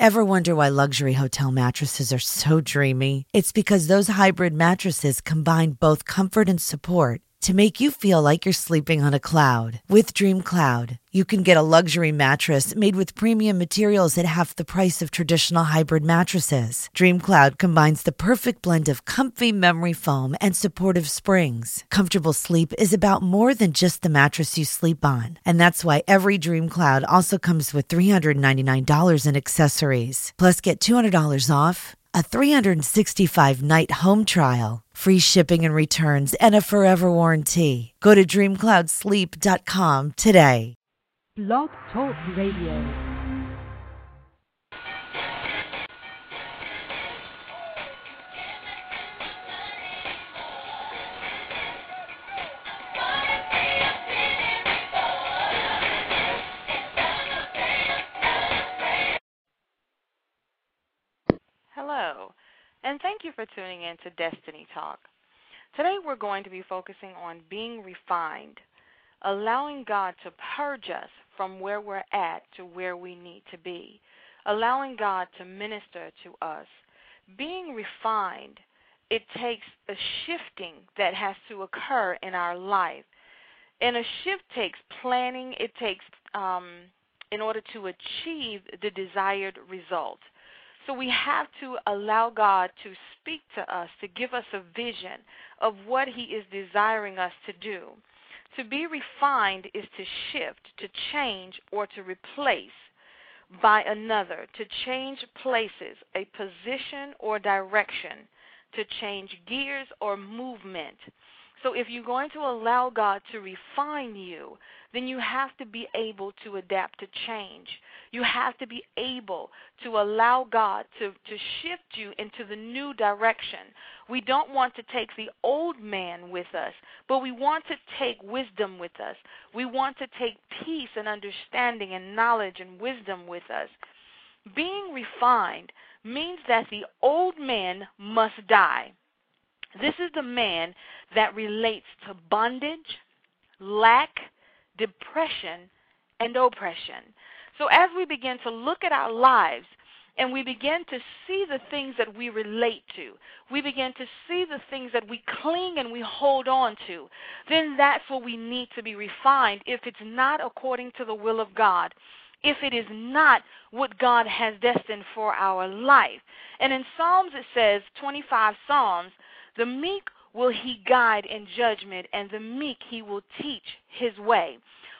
Ever wonder why luxury hotel mattresses are so dreamy? It's because those hybrid mattresses combine both comfort and support to make you feel like you're sleeping on a cloud. With Dream Cloud, you can get a luxury mattress made with premium materials at half the price of traditional hybrid mattresses. Dream Cloud combines the perfect blend of comfy memory foam and supportive springs. Comfortable sleep is about more than just the mattress you sleep on, and that's why every Dream Cloud also comes with $399 in accessories. Plus, get $200 off a 365 night home trial, free shipping and returns, and a forever warranty. Go to dreamcloudsleep.com today. Blog Talk Radio. And thank you for tuning in to Destiny Talk. Today we're going to be focusing on being refined, allowing God to purge us from where we're at to where we need to be, allowing God to minister to us. Being refined, it takes a shifting that has to occur in our life. And a shift takes planning, it takes um, in order to achieve the desired result. So we have to allow God to speak to us, to give us a vision of what He is desiring us to do. To be refined is to shift, to change, or to replace by another, to change places, a position or direction, to change gears or movement. So if you're going to allow God to refine you, then you have to be able to adapt to change. You have to be able to allow God to, to shift you into the new direction. We don't want to take the old man with us, but we want to take wisdom with us. We want to take peace and understanding and knowledge and wisdom with us. Being refined means that the old man must die. This is the man that relates to bondage, lack, depression, and oppression. So as we begin to look at our lives and we begin to see the things that we relate to, we begin to see the things that we cling and we hold on to, then that's what we need to be refined if it's not according to the will of God if it is not what God has destined for our life. And in Psalms it says, 25 Psalms, the meek will he guide in judgment, and the meek he will teach his way.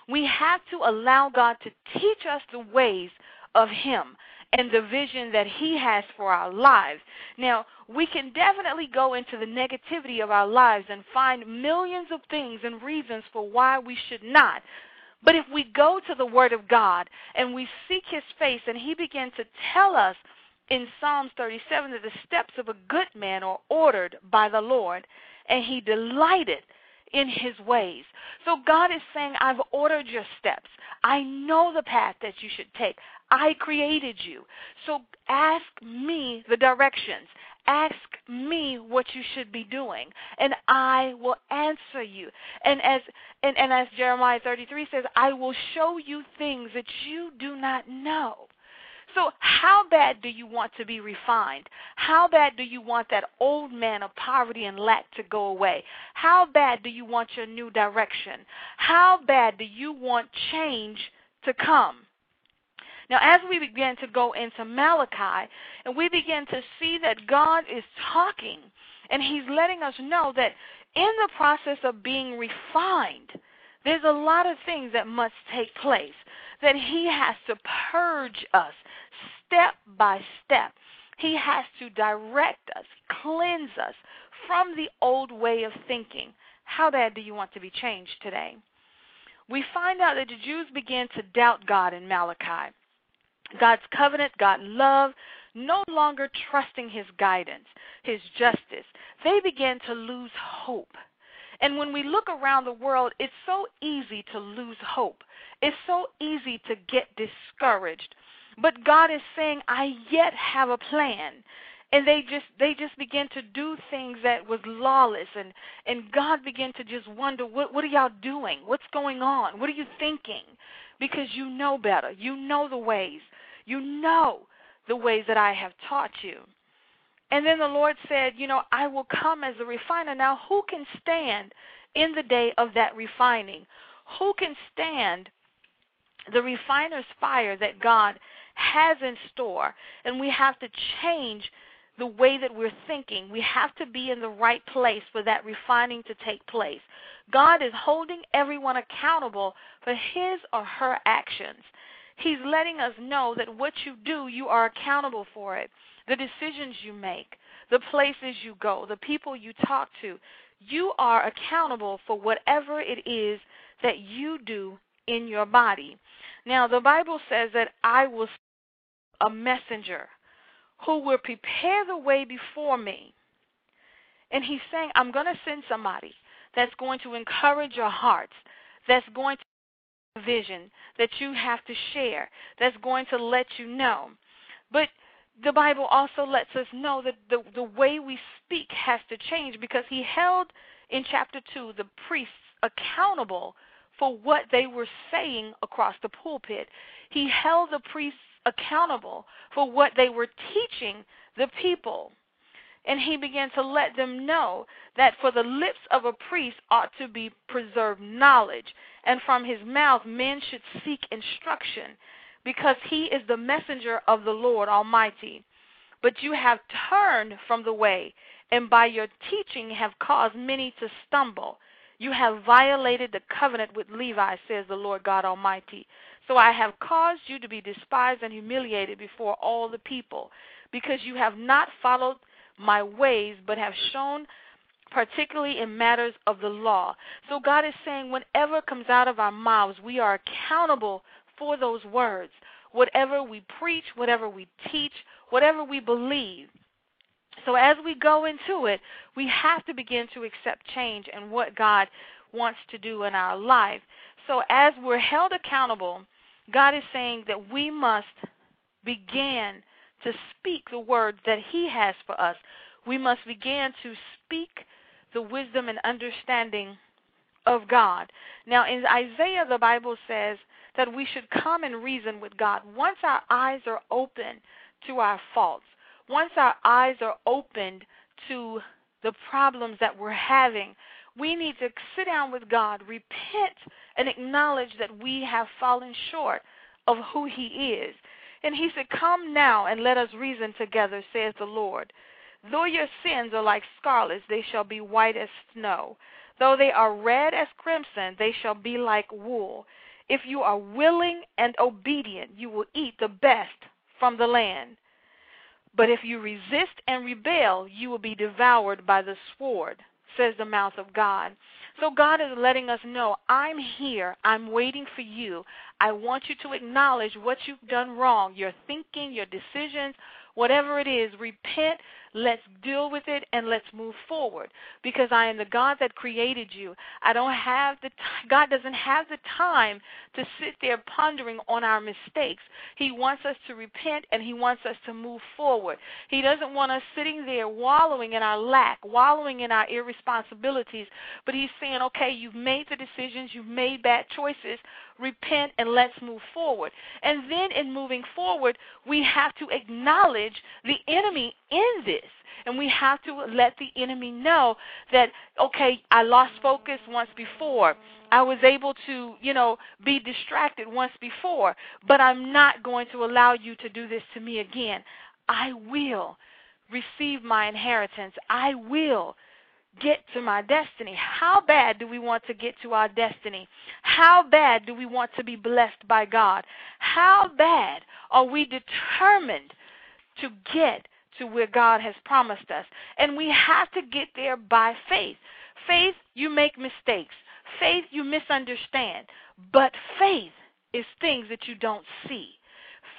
We have to allow God to teach us the ways of Him and the vision that He has for our lives. Now, we can definitely go into the negativity of our lives and find millions of things and reasons for why we should not. But if we go to the Word of God and we seek His face and He begins to tell us in Psalms 37 that the steps of a good man are ordered by the Lord, and He delighted in his ways. So God is saying, I've ordered your steps. I know the path that you should take. I created you. So ask me the directions. Ask me what you should be doing, and I will answer you. And as and, and as Jeremiah 33 says, I will show you things that you do not know. So, how bad do you want to be refined? How bad do you want that old man of poverty and lack to go away? How bad do you want your new direction? How bad do you want change to come? Now, as we begin to go into Malachi and we begin to see that God is talking and He's letting us know that in the process of being refined, there's a lot of things that must take place that He has to purge us step by step. He has to direct us, cleanse us from the old way of thinking. How bad do you want to be changed today? We find out that the Jews began to doubt God in Malachi. God's covenant, God's love, no longer trusting his guidance, his justice. They began to lose hope. And when we look around the world, it's so easy to lose hope. It's so easy to get discouraged. But God is saying, I yet have a plan. And they just they just begin to do things that was lawless and and God began to just wonder what what are y'all doing? What's going on? What are you thinking? Because you know better. You know the ways. You know the ways that I have taught you. And then the Lord said, You know, I will come as a refiner. Now, who can stand in the day of that refining? Who can stand the refiner's fire that God has in store? And we have to change the way that we're thinking. We have to be in the right place for that refining to take place. God is holding everyone accountable for his or her actions. He's letting us know that what you do, you are accountable for it. The decisions you make, the places you go, the people you talk to, you are accountable for whatever it is that you do in your body. Now, the Bible says that I will a messenger who will prepare the way before me. And he's saying, I'm going to send somebody that's going to encourage your hearts, that's going to vision that you have to share, that's going to let you know. But the Bible also lets us know that the, the way we speak has to change because he held in chapter 2 the priests accountable for what they were saying across the pulpit. He held the priests accountable for what they were teaching the people. And he began to let them know that for the lips of a priest ought to be preserved knowledge, and from his mouth men should seek instruction, because he is the messenger of the Lord Almighty. But you have turned from the way, and by your teaching have caused many to stumble. You have violated the covenant with Levi, says the Lord God Almighty. So I have caused you to be despised and humiliated before all the people, because you have not followed my ways, but have shown particularly in matters of the law. So God is saying, whenever comes out of our mouths, we are accountable for those words. Whatever we preach, whatever we teach, whatever we believe. So as we go into it, we have to begin to accept change and what God wants to do in our life. So as we're held accountable, God is saying that we must begin to speak the words that He has for us. We must begin to speak the wisdom and understanding of God. Now, in Isaiah, the Bible says that we should come and reason with God. Once our eyes are open to our faults, once our eyes are opened to the problems that we're having, we need to sit down with God, repent, and acknowledge that we have fallen short of who He is. And He said, Come now and let us reason together, says the Lord. Though your sins are like scarlet, they shall be white as snow. Though they are red as crimson, they shall be like wool. If you are willing and obedient, you will eat the best from the land. But if you resist and rebel, you will be devoured by the sword says the mouth of God. So God is letting us know, I'm here. I'm waiting for you. I want you to acknowledge what you've done wrong, your thinking, your decisions, whatever it is. Repent, Let's deal with it and let's move forward because I am the God that created you. I don't have the t- God doesn't have the time to sit there pondering on our mistakes. He wants us to repent and he wants us to move forward. He doesn't want us sitting there wallowing in our lack, wallowing in our irresponsibilities, but he's saying, "Okay, you've made the decisions, you've made bad choices repent, and let's move forward. And then in moving forward, we have to acknowledge the enemy in this. And we have to let the enemy know that, okay, I lost focus once before. I was able to, you know, be distracted once before, but I'm not going to allow you to do this to me again. I will receive my inheritance. I will get to my destiny? How bad do we want to get to our destiny? How bad do we want to be blessed by God? How bad are we determined to get to where God has promised us? And we have to get there by faith. Faith, you make mistakes. Faith, you misunderstand. But faith is things that you don't see.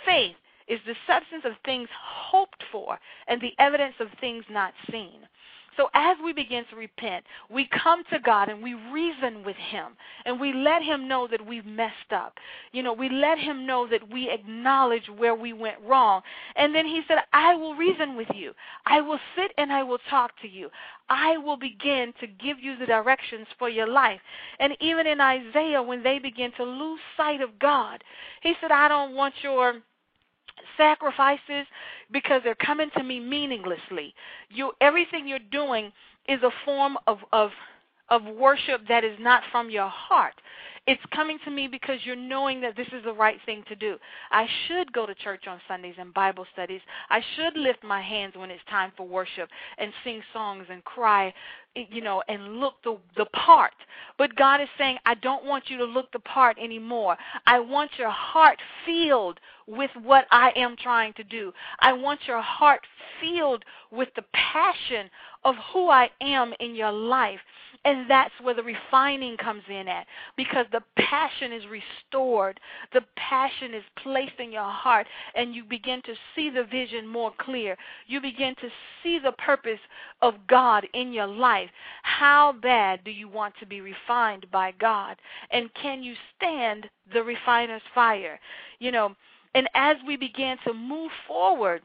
Faith is the substance of things hoped for and the evidence of things not seen. So as we begin to repent, we come to God and we reason with Him and we let Him know that we've messed up. You know, we let Him know that we acknowledge where we went wrong. And then He said, I will reason with you. I will sit and I will talk to you. I will begin to give you the directions for your life. And even in Isaiah, when they begin to lose sight of God, He said, I don't want your sacrifices because they're coming to me meaninglessly. You everything you're doing is a form of of of worship that is not from your heart. It's coming to me because you're knowing that this is the right thing to do. I should go to church on Sundays and Bible studies. I should lift my hands when it's time for worship and sing songs and cry, you know, and look the the part. But God is saying, I don't want you to look the part anymore. I want your heart filled with what I am trying to do. I want your heart filled with the passion of who I am in your life. And that's where the refining comes in at because the passion is restored. The passion is placed in your heart, and you begin to see the vision more clear. You begin to see the purpose of God in your life. How bad do you want to be refined by God? And can you stand the refiner's fire? You know, and as we begin to move forward,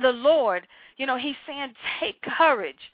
the Lord, you know, He's saying, take courage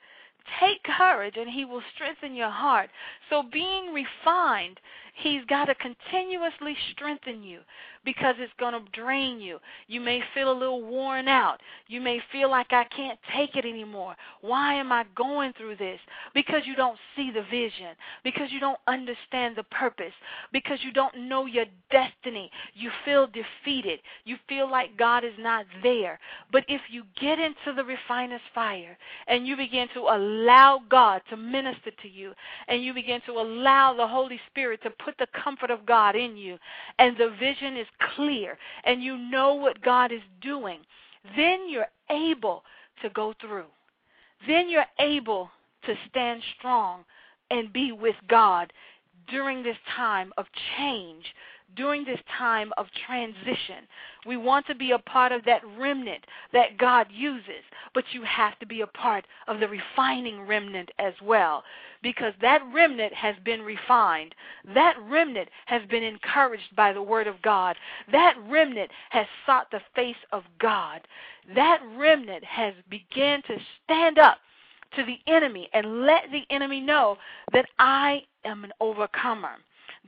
Take courage and he will strengthen your heart. So, being refined, he's got to continuously strengthen you because it's going to drain you. You may feel a little worn out. You may feel like I can't take it anymore. Why am I going through this? Because you don't see the vision, because you don't understand the purpose, because you don't know your destiny. You feel defeated. You feel like God is not there. But if you get into the refiner's fire and you begin to allow God to minister to you and you begin to allow the Holy Spirit to put the comfort of God in you and the vision is clear and you know what God is doing, then you're able to go through. Then you're able to stand strong and be with God during this time of change, during this time of transition. We want to be a part of that remnant that God uses, but you have to be a part of the refining remnant as well because that remnant has been refined. That remnant has been encouraged by the Word of God. That remnant has sought the face of God. That remnant has begun to stand up to the enemy and let the enemy know that I am an overcomer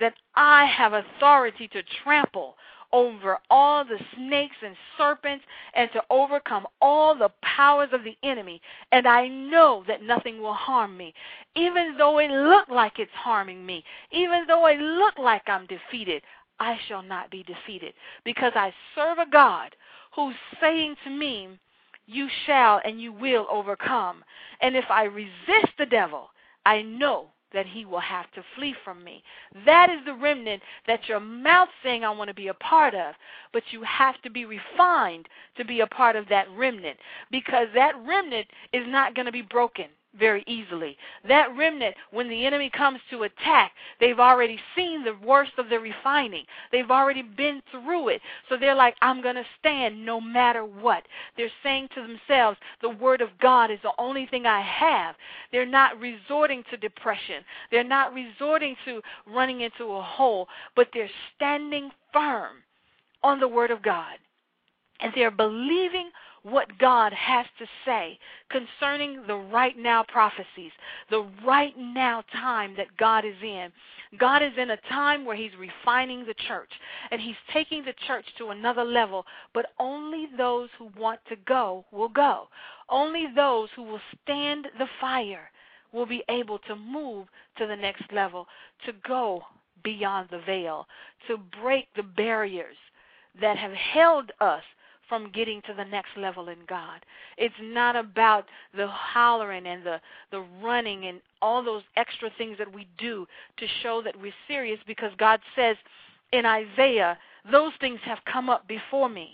that I have authority to trample over all the snakes and serpents and to overcome all the powers of the enemy. And I know that nothing will harm me. Even though it look like it's harming me, even though it look like I'm defeated, I shall not be defeated because I serve a God who's saying to me, you shall and you will overcome. And if I resist the devil, I know that he will have to flee from me. That is the remnant that your mouth saying I want to be a part of, but you have to be refined to be a part of that remnant because that remnant is not going to be broken very easily. That remnant, when the enemy comes to attack, they've already seen the worst of the refining. They've already been through it. So they're like, I'm going to stand no matter what. They're saying to themselves, the Word of God is the only thing I have. They're not resorting to depression. They're not resorting to running into a hole, but they're standing firm on the Word of God. And they're believing what God has to say concerning the right now prophecies, the right now time that God is in. God is in a time where He's refining the church and He's taking the church to another level, but only those who want to go will go. Only those who will stand the fire will be able to move to the next level, to go beyond the veil, to break the barriers that have held us from getting to the next level in God. It's not about the hollering and the the running and all those extra things that we do to show that we're serious because God says in Isaiah, those things have come up before me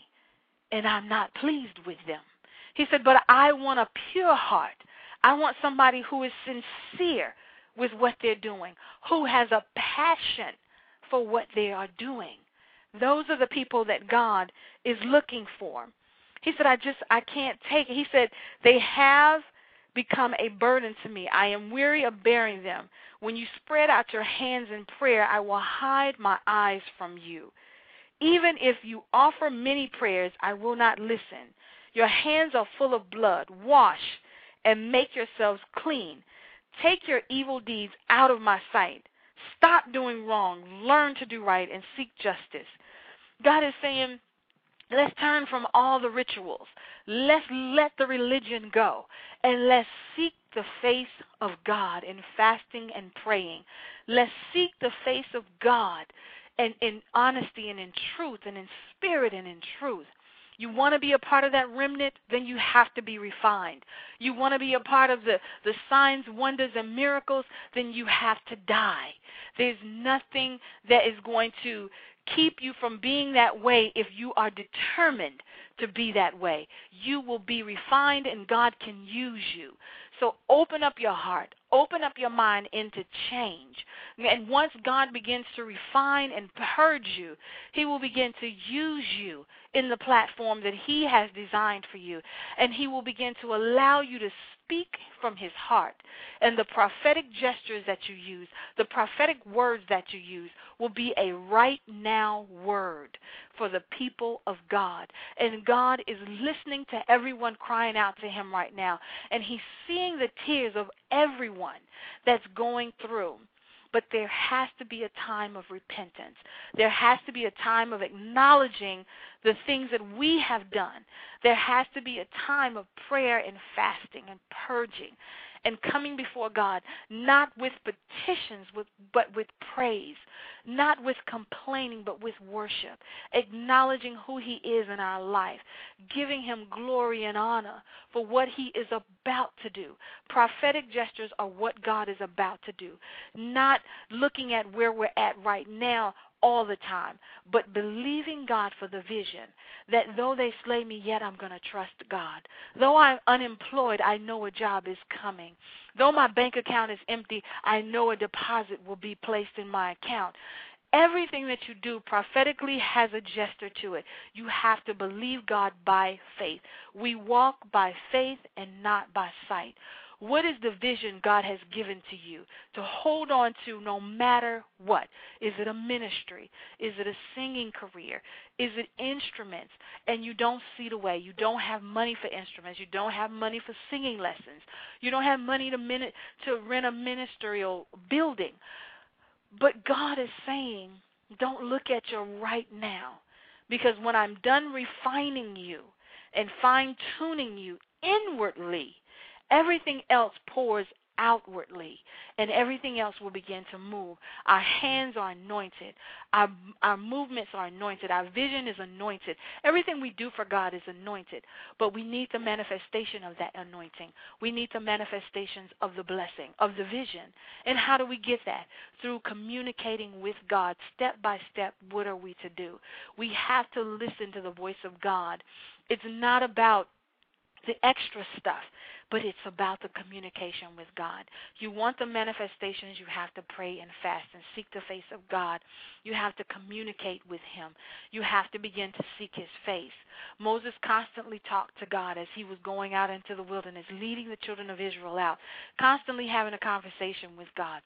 and I'm not pleased with them. He said, "But I want a pure heart. I want somebody who is sincere with what they're doing, who has a passion for what they are doing." Those are the people that God is looking for. He said, I just, I can't take it. He said, they have become a burden to me. I am weary of bearing them. When you spread out your hands in prayer, I will hide my eyes from you. Even if you offer many prayers, I will not listen. Your hands are full of blood. Wash and make yourselves clean. Take your evil deeds out of my sight. Stop doing wrong. Learn to do right and seek justice. God is saying, Let's turn from all the rituals. Let's let the religion go. And let's seek the face of God in fasting and praying. Let's seek the face of God and in honesty and in truth and in spirit and in truth. You want to be a part of that remnant, then you have to be refined. You want to be a part of the, the signs, wonders, and miracles, then you have to die. There's nothing that is going to keep you from being that way if you are determined to be that way. You will be refined and God can use you. So open up your heart, open up your mind into change. And once God begins to refine and purge you, He will begin to use you in the platform that He has designed for you. And He will begin to allow you to speak from his heart. And the prophetic gestures that you use, the prophetic words that you use, will be a right now word for the people of God. And God is listening to everyone crying out to him right now. And he's seeing the tears of everyone that's going through but there has to be a time of repentance. There has to be a time of acknowledging the things that we have done. There has to be a time of prayer and fasting and purging and coming before God, not with petitions, with, but with praise, not with complaining, but with worship, acknowledging who He is in our life, giving Him glory and honor for what He is about to do. Prophetic gestures are what God is about to do, not looking at where we're at right now all the time, but believing God for the vision that though they slay me, yet I'm going to trust God. Though I'm unemployed, I know a job is coming. Though my bank account is empty, I know a deposit will be placed in my account. Everything that you do prophetically has a gesture to it. You have to believe God by faith. We walk by faith and not by sight. What is the vision God has given to you to hold on to no matter what? Is it a ministry? Is it a singing career? Is it instruments? And you don't see the way. You don't have money for instruments. You don't have money for singing lessons. You don't have money to, min- to rent a ministerial building. But God is saying, don't look at your right now. Because when I'm done refining you and fine tuning you inwardly, Everything else pours outwardly and everything else will begin to move. Our hands are anointed. Our our movements are anointed. Our vision is anointed. Everything we do for god is anointed but we need the manifestation of that anointing. We need the manifestations of the blessing of the vision. And how do we get that? Through communicating with god step by step what are we to do? We have to listen to the voice of god. It's not about the extra stuff but it's about the communication with God. You want the manifestations, you have to pray and fast and seek the face of God. You have to communicate with Him. You have to begin to seek His face. Moses constantly talked to God as he was going out into the wilderness, leading the children of Israel out, constantly having a conversation with God,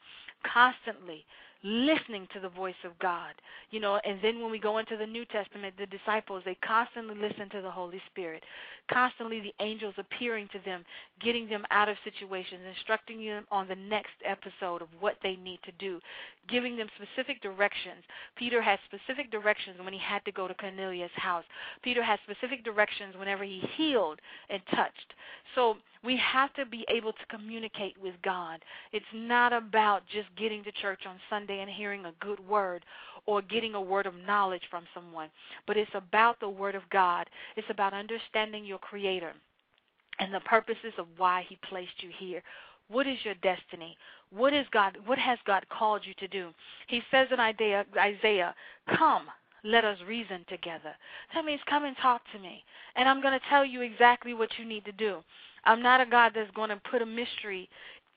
constantly listening to the voice of God. You know, and then when we go into the New Testament, the disciples, they constantly listen to the Holy Spirit. Constantly the angels appearing to them, getting them out of situations, instructing them on the next episode of what they need to do, giving them specific directions. Peter had specific directions when he had to go to Cornelius' house. Peter had specific directions whenever he healed and touched. So we have to be able to communicate with God. It's not about just getting to church on Sunday and hearing a good word or getting a word of knowledge from someone, but it's about the Word of God. It's about understanding your Creator and the purposes of why He placed you here. What is your destiny? What is God? What has God called you to do? He says in Isaiah, "Come, let us reason together." That means come and talk to me, and I'm going to tell you exactly what you need to do. I'm not a God that's going to put a mystery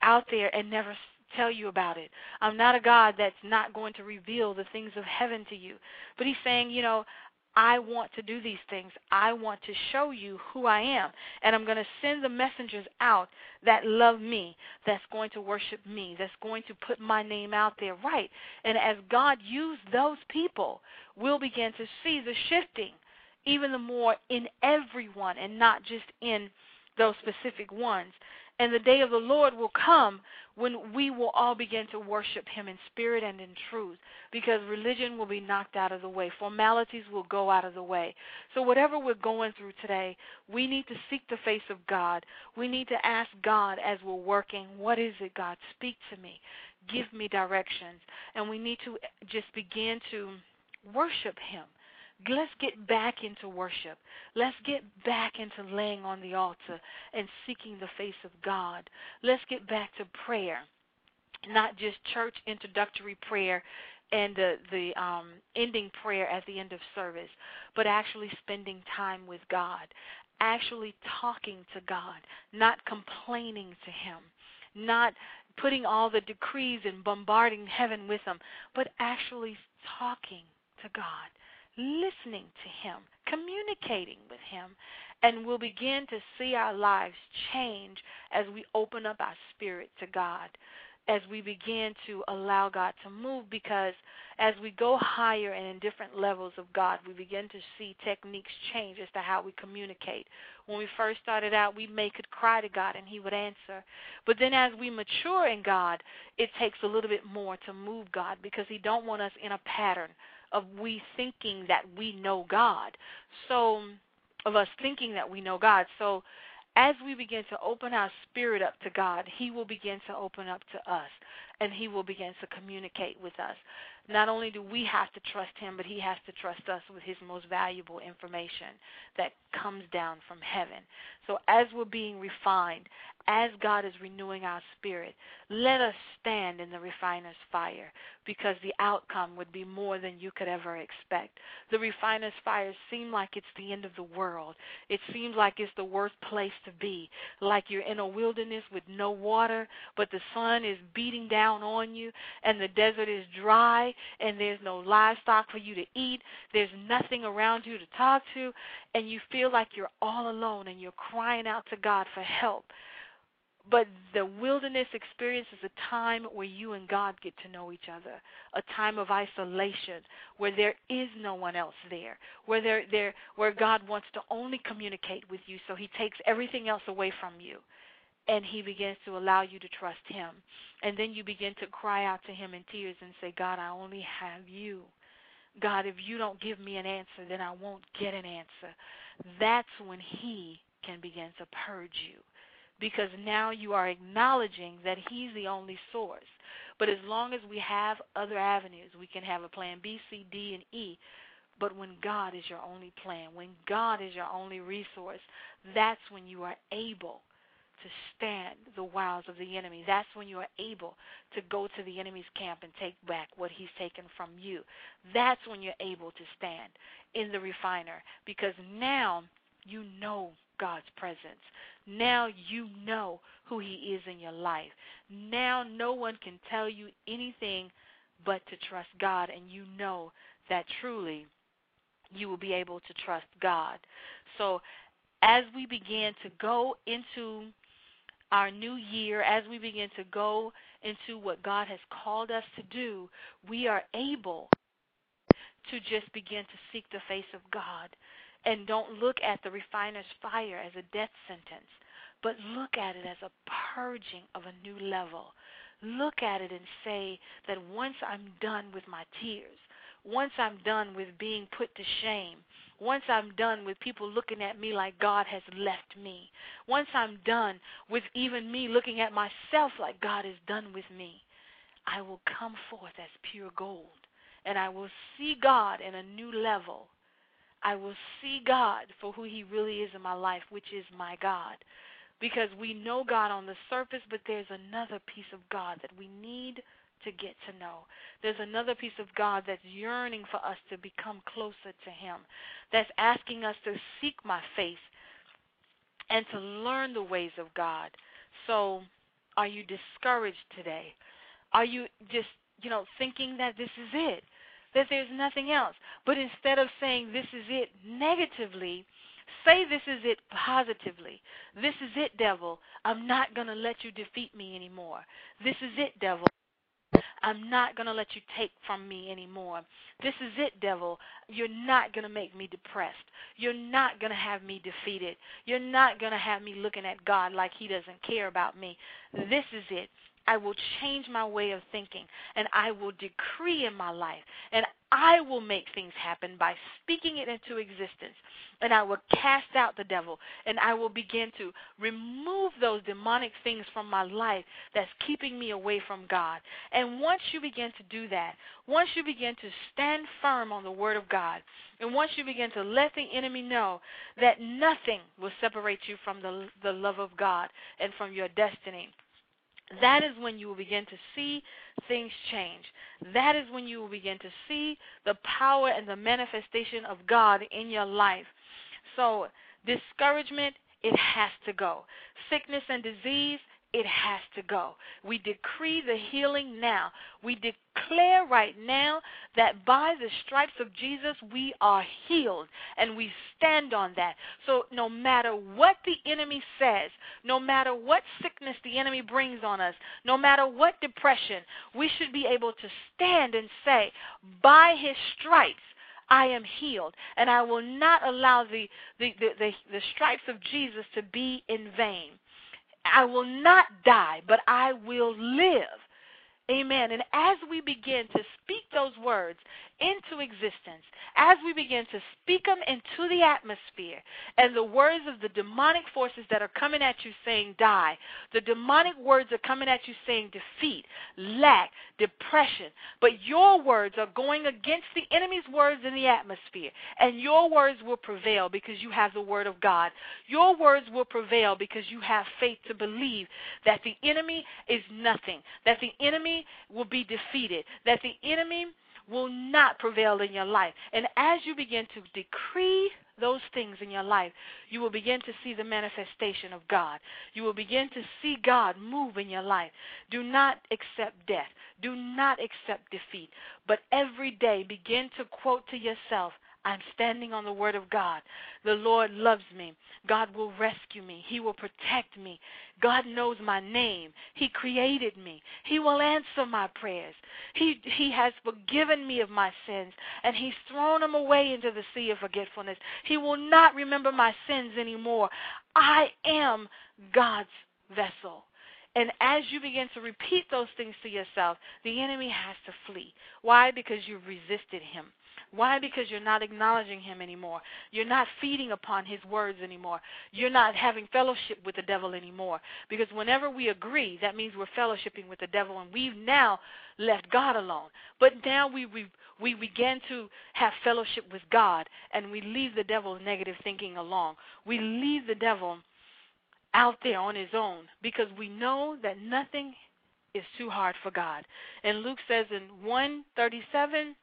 out there and never tell you about it. I'm not a God that's not going to reveal the things of heaven to you. But he's saying, you know, I want to do these things. I want to show you who I am. And I'm going to send the messengers out that love me, that's going to worship me, that's going to put my name out there right. And as God used those people, we'll begin to see the shifting even the more in everyone and not just in those specific ones. And the day of the Lord will come when we will all begin to worship Him in spirit and in truth because religion will be knocked out of the way. Formalities will go out of the way. So, whatever we're going through today, we need to seek the face of God. We need to ask God as we're working, What is it, God? Speak to me. Give me directions. And we need to just begin to worship Him let's get back into worship. Let's get back into laying on the altar and seeking the face of God. Let's get back to prayer, not just church introductory prayer and the the um, ending prayer at the end of service, but actually spending time with God, actually talking to God, not complaining to Him, not putting all the decrees and bombarding heaven with them, but actually talking to God listening to Him, communicating with Him, and we'll begin to see our lives change as we open up our spirit to God, as we begin to allow God to move, because as we go higher and in different levels of God, we begin to see techniques change as to how we communicate. When we first started out, we may could cry to God and He would answer. But then as we mature in God, it takes a little bit more to move God because He don't want us in a pattern of we thinking that we know God. So, of us thinking that we know God. So, as we begin to open our spirit up to God, He will begin to open up to us and He will begin to communicate with us. Not only do we have to trust Him, but He has to trust us with His most valuable information that comes down from heaven. So, as we're being refined, as God is renewing our spirit, let us stand in the refiner's fire because the outcome would be more than you could ever expect. The refiner's fire seems like it's the end of the world. It seems like it's the worst place to be, like you're in a wilderness with no water, but the sun is beating down on you, and the desert is dry, and there's no livestock for you to eat. There's nothing around you to talk to, and you feel like you're all alone and you're crying out to God for help. But the wilderness experience is a time where you and God get to know each other, a time of isolation where there is no one else there, where there, there where God wants to only communicate with you, so He takes everything else away from you, and He begins to allow you to trust Him, and then you begin to cry out to Him in tears and say, God, I only have you. God, if you don't give me an answer, then I won't get an answer. That's when He can begin to purge you because now you are acknowledging that He's the only source. But as long as we have other avenues, we can have a plan B, C, D, and E. But when God is your only plan, when God is your only resource, that's when you are able to stand the wiles of the enemy. That's when you are able to go to the enemy's camp and take back what he's taken from you. That's when you're able to stand in the refiner because now you know God's presence. Now you know who He is in your life. Now no one can tell you anything but to trust God, and you know that truly you will be able to trust God. So, as we begin to go into our new year, as we begin to go into what God has called us to do, we are able to just begin to seek the face of God and don't look at the refiner's fire as a death sentence, but look at it as a purging of a new level. Look at it and say that once I'm done with my tears, once I'm done with being put to shame, once I'm done with people looking at me like God has left me, once I'm done with even me looking at myself like God is done with me, I will come forth as pure gold and I will see God in a new level I will see God for who He really is in my life, which is my God. Because we know God on the surface, but there's another piece of God that we need to get to know. There's another piece of God that's yearning for us to become closer to Him, that's asking us to seek my face and to learn the ways of God. So, are you discouraged today? Are you just, you know, thinking that this is it? That there's nothing else. But instead of saying this is it negatively, say this is it positively. This is it, devil. I'm not going to let you defeat me anymore. This is it, devil. I'm not going to let you take from me anymore. This is it, devil. You're not going to make me depressed. You're not going to have me defeated. You're not going to have me looking at God like He doesn't care about me. This is it. I will change my way of thinking and I will decree in my life and I will make things happen by speaking it into existence. And I will cast out the devil and I will begin to remove those demonic things from my life that's keeping me away from God. And once you begin to do that, once you begin to stand firm on the Word of God, and once you begin to let the enemy know that nothing will separate you from the, the love of God and from your destiny, that is when you will begin to see things change. That is when you will begin to see the power and the manifestation of God in your life. So, discouragement, it has to go. Sickness and disease, it has to go. We decree the healing now. We declare right now that by the stripes of Jesus we are healed and we stand on that. So no matter what the enemy says, no matter what sickness the enemy brings on us, no matter what depression, we should be able to stand and say, by his stripes I am healed, and I will not allow the, the, the, the, the stripes of Jesus to be in vain. I will not die, but I will live. Amen. And as we begin to speak those words into existence, as we begin to speak them into the atmosphere, and the words of the demonic forces that are coming at you saying die, the demonic words are coming at you saying defeat, lack, depression, but your words are going against the enemy's words in the atmosphere, and your words will prevail because you have the word of God. Your words will prevail because you have faith to believe that the enemy is nothing, that the enemy will be defeated, that the enemy will not prevail in your life. And as you begin to decree those things in your life, you will begin to see the manifestation of God. You will begin to see God move in your life. Do not accept death. Do not accept defeat. But every day begin to quote to yourself, I'm standing on the word of God. The Lord loves me. God will rescue me. He will protect me. God knows my name. He created me. He will answer my prayers. He, he has forgiven me of my sins, and He's thrown them away into the sea of forgetfulness. He will not remember my sins anymore. I am God's vessel. And as you begin to repeat those things to yourself, the enemy has to flee. Why? Because you've resisted him. Why? Because you're not acknowledging him anymore. You're not feeding upon his words anymore. You're not having fellowship with the devil anymore. Because whenever we agree, that means we're fellowshipping with the devil, and we've now left God alone. But now we we we begin to have fellowship with God, and we leave the devil's negative thinking alone. We leave the devil out there on his own because we know that nothing is too hard for God. And Luke says in 137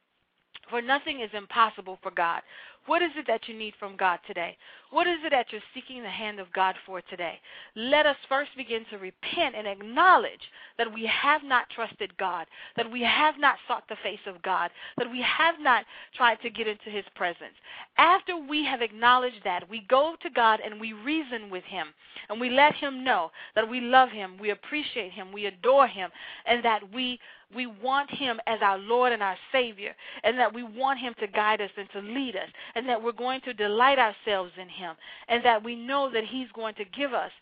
for nothing is impossible for God. What is it that you need from God today? What is it that you're seeking the hand of God for today? Let us first begin to repent and acknowledge that we have not trusted God, that we have not sought the face of God, that we have not tried to get into His presence. After we have acknowledged that, we go to God and we reason with Him, and we let Him know that we love Him, we appreciate Him, we adore Him, and that we we want him as our Lord and our Savior, and that we want him to guide us and to lead us, and that we're going to delight ourselves in him, and that we know that he's going to give us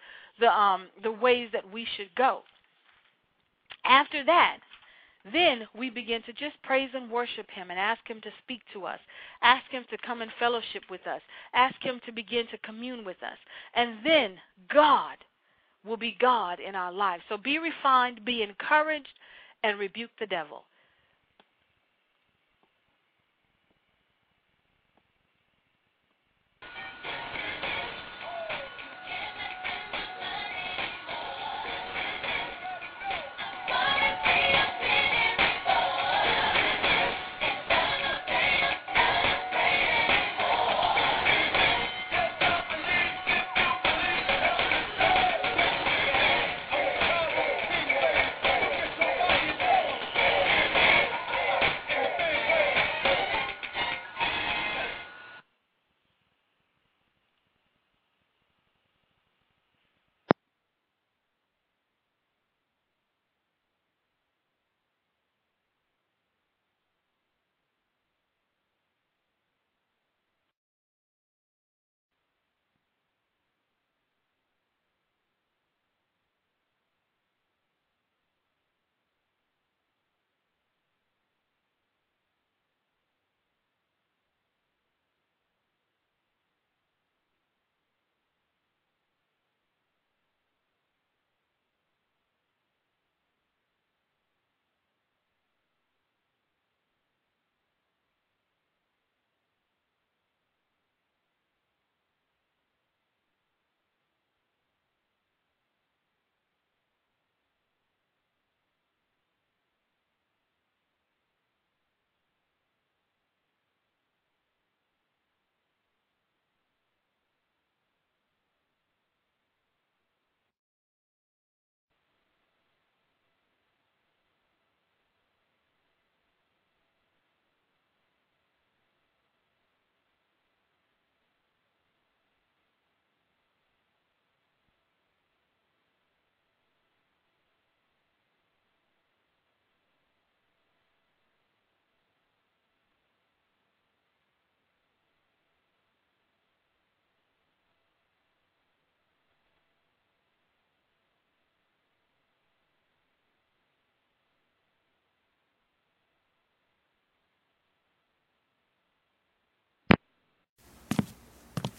the um the ways that we should go. After that, then we begin to just praise and worship Him and ask Him to speak to us, ask Him to come in fellowship with us, ask Him to begin to commune with us. And then God will be God in our lives. So be refined, be encouraged, and rebuke the devil.